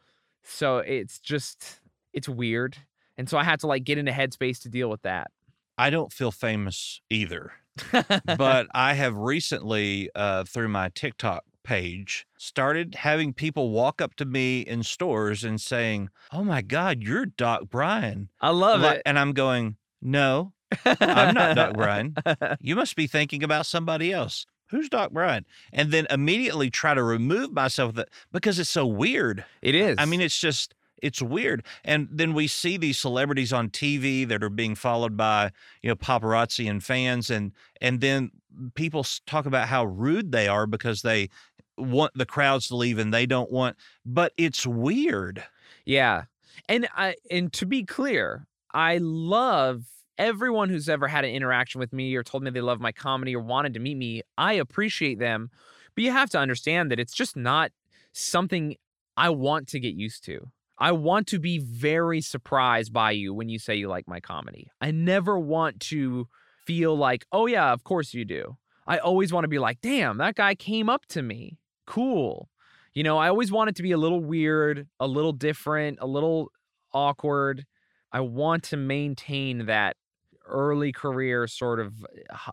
So it's just it's weird. And so I had to like get into headspace to deal with that. I don't feel famous either. *laughs* but I have recently uh, through my TikTok page started having people walk up to me in stores and saying, "Oh my God, you're Doc Brian. I love it, and I'm going, "No, I'm not Doc Brian. You must be thinking about somebody else." Who's Doc Brian? And then immediately try to remove myself that because it's so weird. It is. I mean, it's just it's weird. And then we see these celebrities on TV that are being followed by, you know, paparazzi and fans and and then people talk about how rude they are because they want the crowds to leave and they don't want but it's weird yeah and i and to be clear i love everyone who's ever had an interaction with me or told me they love my comedy or wanted to meet me i appreciate them but you have to understand that it's just not something i want to get used to I want to be very surprised by you when you say you like my comedy. I never want to feel like, oh, yeah, of course you do. I always want to be like, damn, that guy came up to me. Cool. You know, I always want it to be a little weird, a little different, a little awkward. I want to maintain that early career sort of,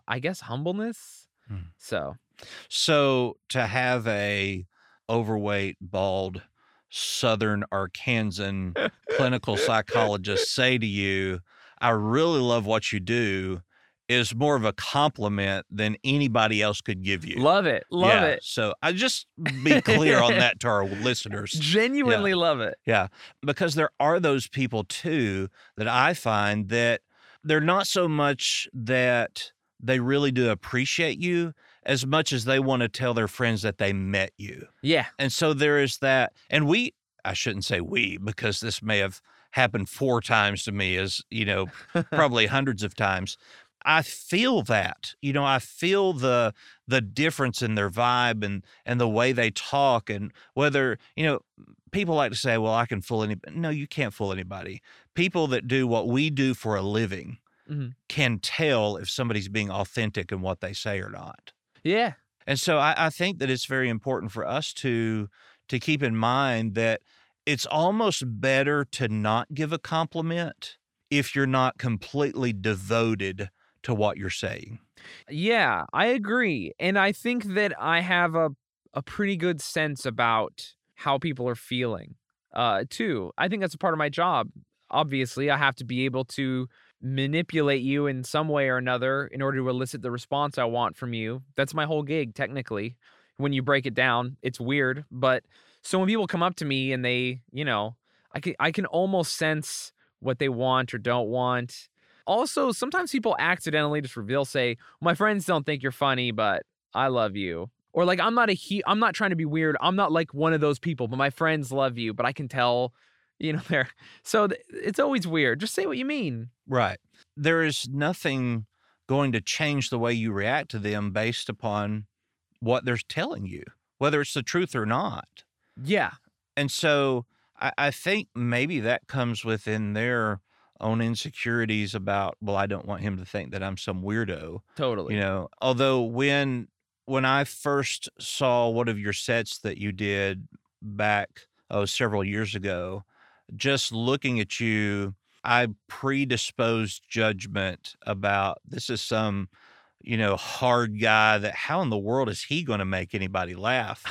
I guess, humbleness. Hmm. So, So to have a overweight, bald, Southern Arkansan clinical *laughs* psychologist say to you, "I really love what you do," is more of a compliment than anybody else could give you. love it. Love Yeah, it. So I just be clear on that *laughs* to our listeners. Genuinely love it. Yeah, because there are those people too that I find that they're not so much that they really do appreciate you as much as they want to tell their friends that they met you. Yeah. And so there is that. And we, I shouldn't say we, because this may have happened four times to me, as you know, *laughs* probably hundreds of times. I feel that, you know, I feel the the difference in their vibe and and the way they talk and whether, you know, people like to say, well, I can fool anybody. No, you can't fool anybody. People that do what we do for a living Mhm. can tell if somebody's being authentic in what they say or not. Yeah. And so I, I think that it's very important for us to to keep in mind that it's almost better to not give a compliment if you're not completely devoted to what you're saying. Yeah, I agree. And I think that I have a a pretty good sense about how people are feeling. Uh too. I think that's a part of my job. Obviously, I have to be able to manipulate you in some way or another in order to elicit the response I want from you. That's my whole gig technically. When you break it down, it's weird, but so when people come up to me and they, you know, I can I can almost sense what they want or don't want. Also, sometimes people accidentally just reveal, say, "My friends don't think you're funny, but I love you," or like, "I'm not a he, I'm not trying to be weird. I'm not like one of those people, but my friends love you." But I can tell, *laughs* you know, they're so th- it's always weird. Just say what you mean. Right. There is nothing going to change the way you react to them based upon what they're telling you, whether it's the truth or not. Yeah, And so I, I think maybe that comes within their own insecurities about, well, I don't want him to think that I'm some weirdo. totally. You know, although when when I first saw one of your sets that you did back oh several years ago, just looking at you, I predisposed judgment about this is some you know hard guy that how in the world is he going to make anybody laugh?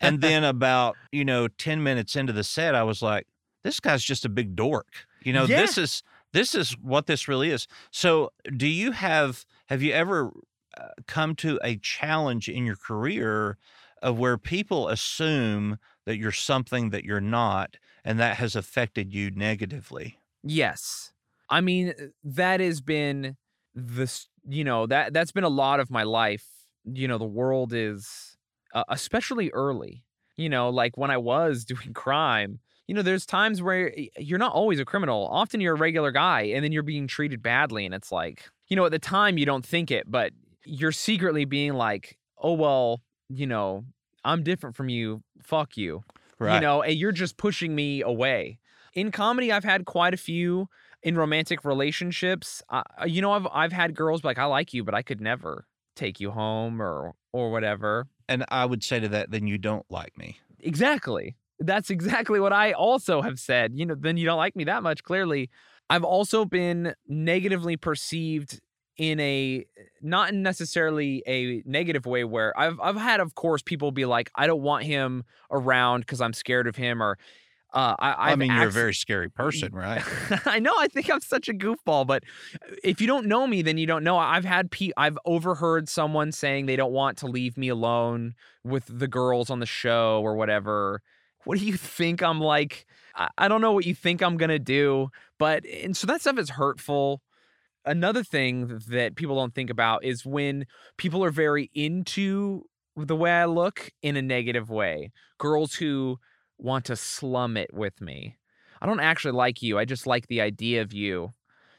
and *laughs* then about you know 10 minutes into the set i was like this guy's just a big dork you know Yeah. this is this is what this really is so do you have have you ever uh, come to a challenge in your career of where people assume that you're something that you're not and that has affected you negatively Yes. I mean, uh, that has been this, you know, that that's been a lot of my life. You know, the world is uh, especially early. You know, like when I was *laughs* doing crime, you know, there's times where you're not always a criminal. Often you're a regular guy and then you're being treated badly and it's like, you know, at the time you don't think it, but you're secretly being like, "Oh well, you know, I'm different from you. Fuck you." Right. you know, and you're just pushing me away. In comedy, I've had quite a few in romantic relationships. Uh, you know, I've I've had girls be like, "I like you, but I could never take you home or or whatever." and i would say to that then you don't like me Exactly. That's exactly what I also have said. You know, then you don't like me that much. Clearly, I've also been negatively perceived in a not necessarily a negative way where I've I've had of course people be like I don't want him around because I'm scared of him or uh, I i mean you're a very scary person right *laughs* I know. I think I'm such a goofball, but if you don't know me, then you don't know. I've had pe- I've overheard someone saying they don't want to leave me alone with the girls on the show or whatever. What do you think I'm like? I, I don't know what you think I'm gonna do, but and so that stuff is hurtful. Another thing that people don't think about is when people are very into the way I look in a negative way. Girls who want to slum it with me. I don't actually like you. I just like the idea of you,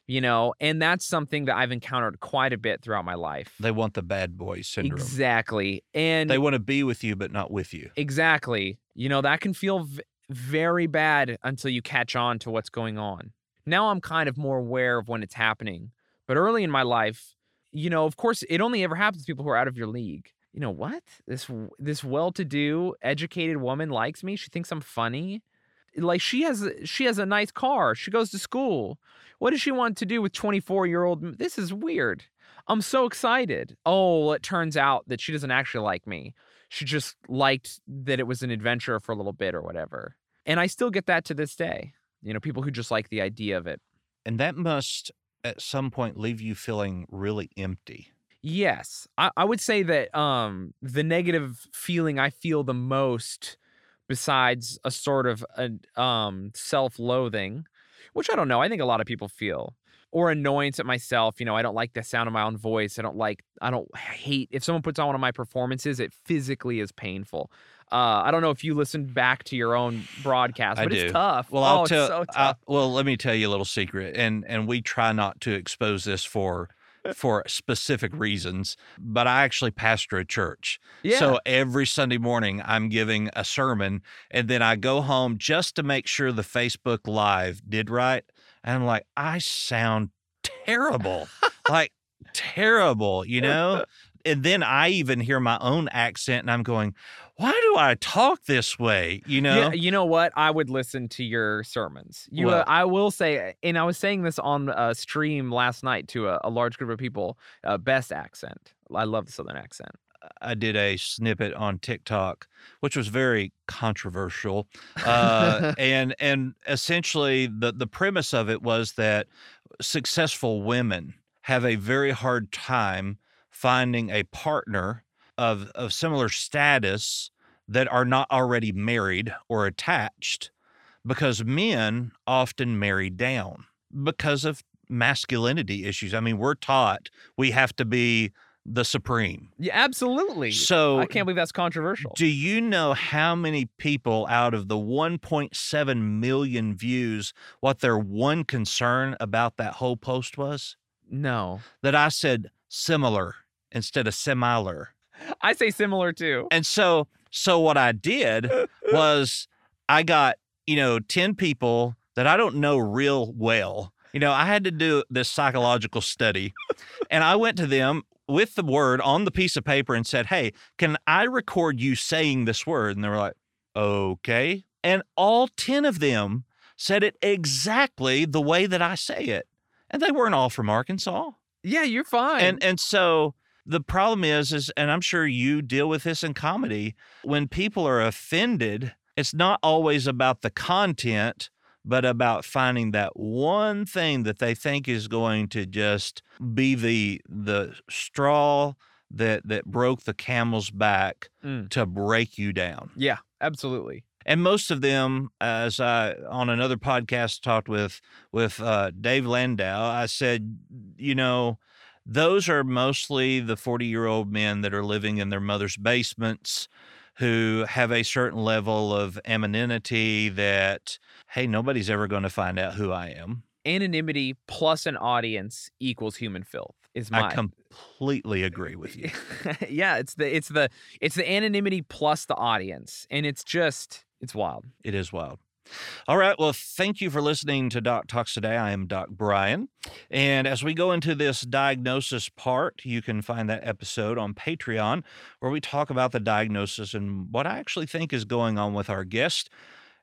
you know, and that's something that I've encountered quite a bit throughout my life. they want the bad boy syndrome Exactly. And they want to be with you but not with you exactly, you know, that can feel v- very bad until you catch on to what's going on. Now I'm kind of more aware of when it's happening. But early in my life, you know, of course, it only ever happens to people who are out of your league. You know what? This this well-to-do, educated woman likes me. She thinks I'm funny. Like she has she has a nice car. She goes to school. What does she want to do with 24-year-old? This is weird. I'm so excited. Oh, it turns out that she doesn't actually like me. She just liked that it was an adventure for a little bit or whatever. And I still get that to this day. You know, people who just like the idea of it. And that must at some point leave you feeling really empty. Yes. I, I would say that um the negative feeling I feel the most besides a sort of a, um self-loathing, which I don't know, I think a lot of people feel or annoyance at myself. You know, I don't like the sound of my own voice. I don't like, I don't hate if someone puts on one of my performances, it physically is painful. Uh, I don't know if you listened back to your own broadcast, but I it's do. tough. Well, oh, I'll tell. so well, let me tell you a little secret, and and we try not to expose this for for specific reasons, but I actually pastor a church. yeah. So every Sunday morning, I'm giving a sermon, and then I go home just to make sure the Facebook Live did right. And I'm like, I sound terrible, like terrible, you know? *laughs* And then I even hear my own accent, and I'm going, why do I talk this way? You know? Yeah, you know what? I would listen to your sermons. You, uh, I will say, and I was saying this on a stream last night to a, a large group of people. Uh, best accent. I love the southern accent. I did a snippet on TikTok, which was very controversial, uh, *laughs* and and essentially the the premise of it was that successful women have a very hard time finding a partner of of similar status that are not already married or attached, because men often marry down because of masculinity issues. I mean, we're taught we have to be the supreme. Yeah, absolutely. So I can't believe that's controversial. do you know how many people out of the 1.7 million views what their one concern about that whole post was? no, That I said similar instead of similar. *laughs* I say similar too. And so so what I did *laughs* was I got, you know, 10 people that I don't know real well. You know, I had to do this psychological study and I went to them with the word on the piece of paper and said, Hey, can I record you saying this word? And they were like, Okay. And all 10 of them said it exactly the way that I say it. And they weren't all from Arkansas. Yeah, you're fine. And and so the problem is is and I'm sure you deal with this in comedy when people are offended it's not always about the content but about finding that one thing that they think is going to just be the the straw that that broke the camel's back Mm. to break you down. yeah, absolutely. And most of them, as I on another podcast talked with with uh, Dave Landau, I said, you know, those are mostly the forty year old men that are living in their mother's basements, who have a certain level of anonymity that, hey, nobody's ever going to find out who I am. Anonymity plus an audience equals human filth. Is my I completely agree with you. *laughs* yeah, it's the it's the it's the anonymity plus the audience, and it's just it's wild. It is wild. All right. Well, thank you for listening to Doc Talks today. I am Doc Brian. And as we go into this diagnosis part, you can find that episode on Patreon where we talk about the diagnosis and what I actually think is going on with our guest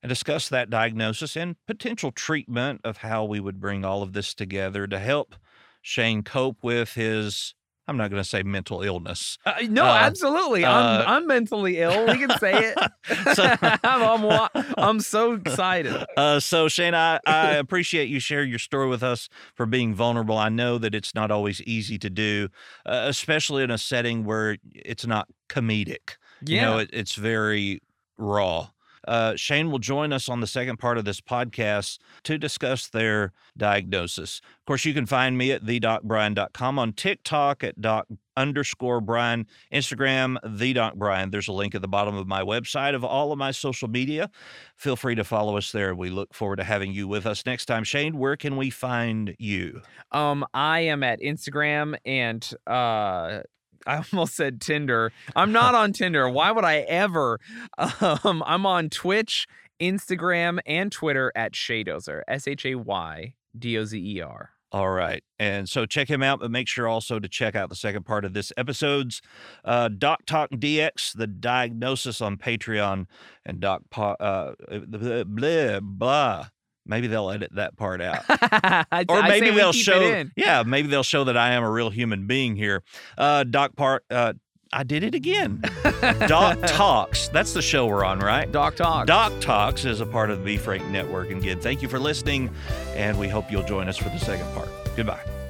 and discuss that diagnosis and potential treatment of how we would bring all of this together to help Shane cope with his, I'm not going to say mental illness. Uh, no, Uh, absolutely. uh, I'm I'm mentally ill. We can say it. *laughs* So- *laughs* I'm, I'm I'm so excited. *laughs* Uh, so Shane, I, I appreciate you sharing your story with us for being vulnerable. I know that it's not always easy to do, uh, especially in a setting where it's not comedic. Yeah. You know, it, it's very raw. Uh, Shane will join us on the second part of this podcast to discuss their diagnosis. Of course, you can find me at thedocbrian.com on TikTok at doc underscore Brian, Instagram, the Doc Brian. There's a link at the bottom of my website of all of my social media. Feel free to follow us there. We look forward to having you with us next time. Shane, where can we find you? Um, I am at Instagram and uh I almost said Tinder. I'm not on Tinder. Why would I ever? *laughs* Um, I'm on Twitch Instagram and Twitter at Shaydozer, S H A Y D O Z E R. All right. And so check him out, but make sure also to check out the second part of this episode's uh, Doc Talk DX, the diagnosis on Patreon, and Doc po- uh, blah, blah, blah. Maybe they'll edit that part out. *laughs* Or maybe they'll show yeah maybe they'll show that i am a real human being here. Uh doc part uh i did it again. Doc *laughs* talks. That's the show we're on right? Doc Talk. doc talks is a part of the b frank network. And again thank you for listening and we hope you'll join us for the second part. Goodbye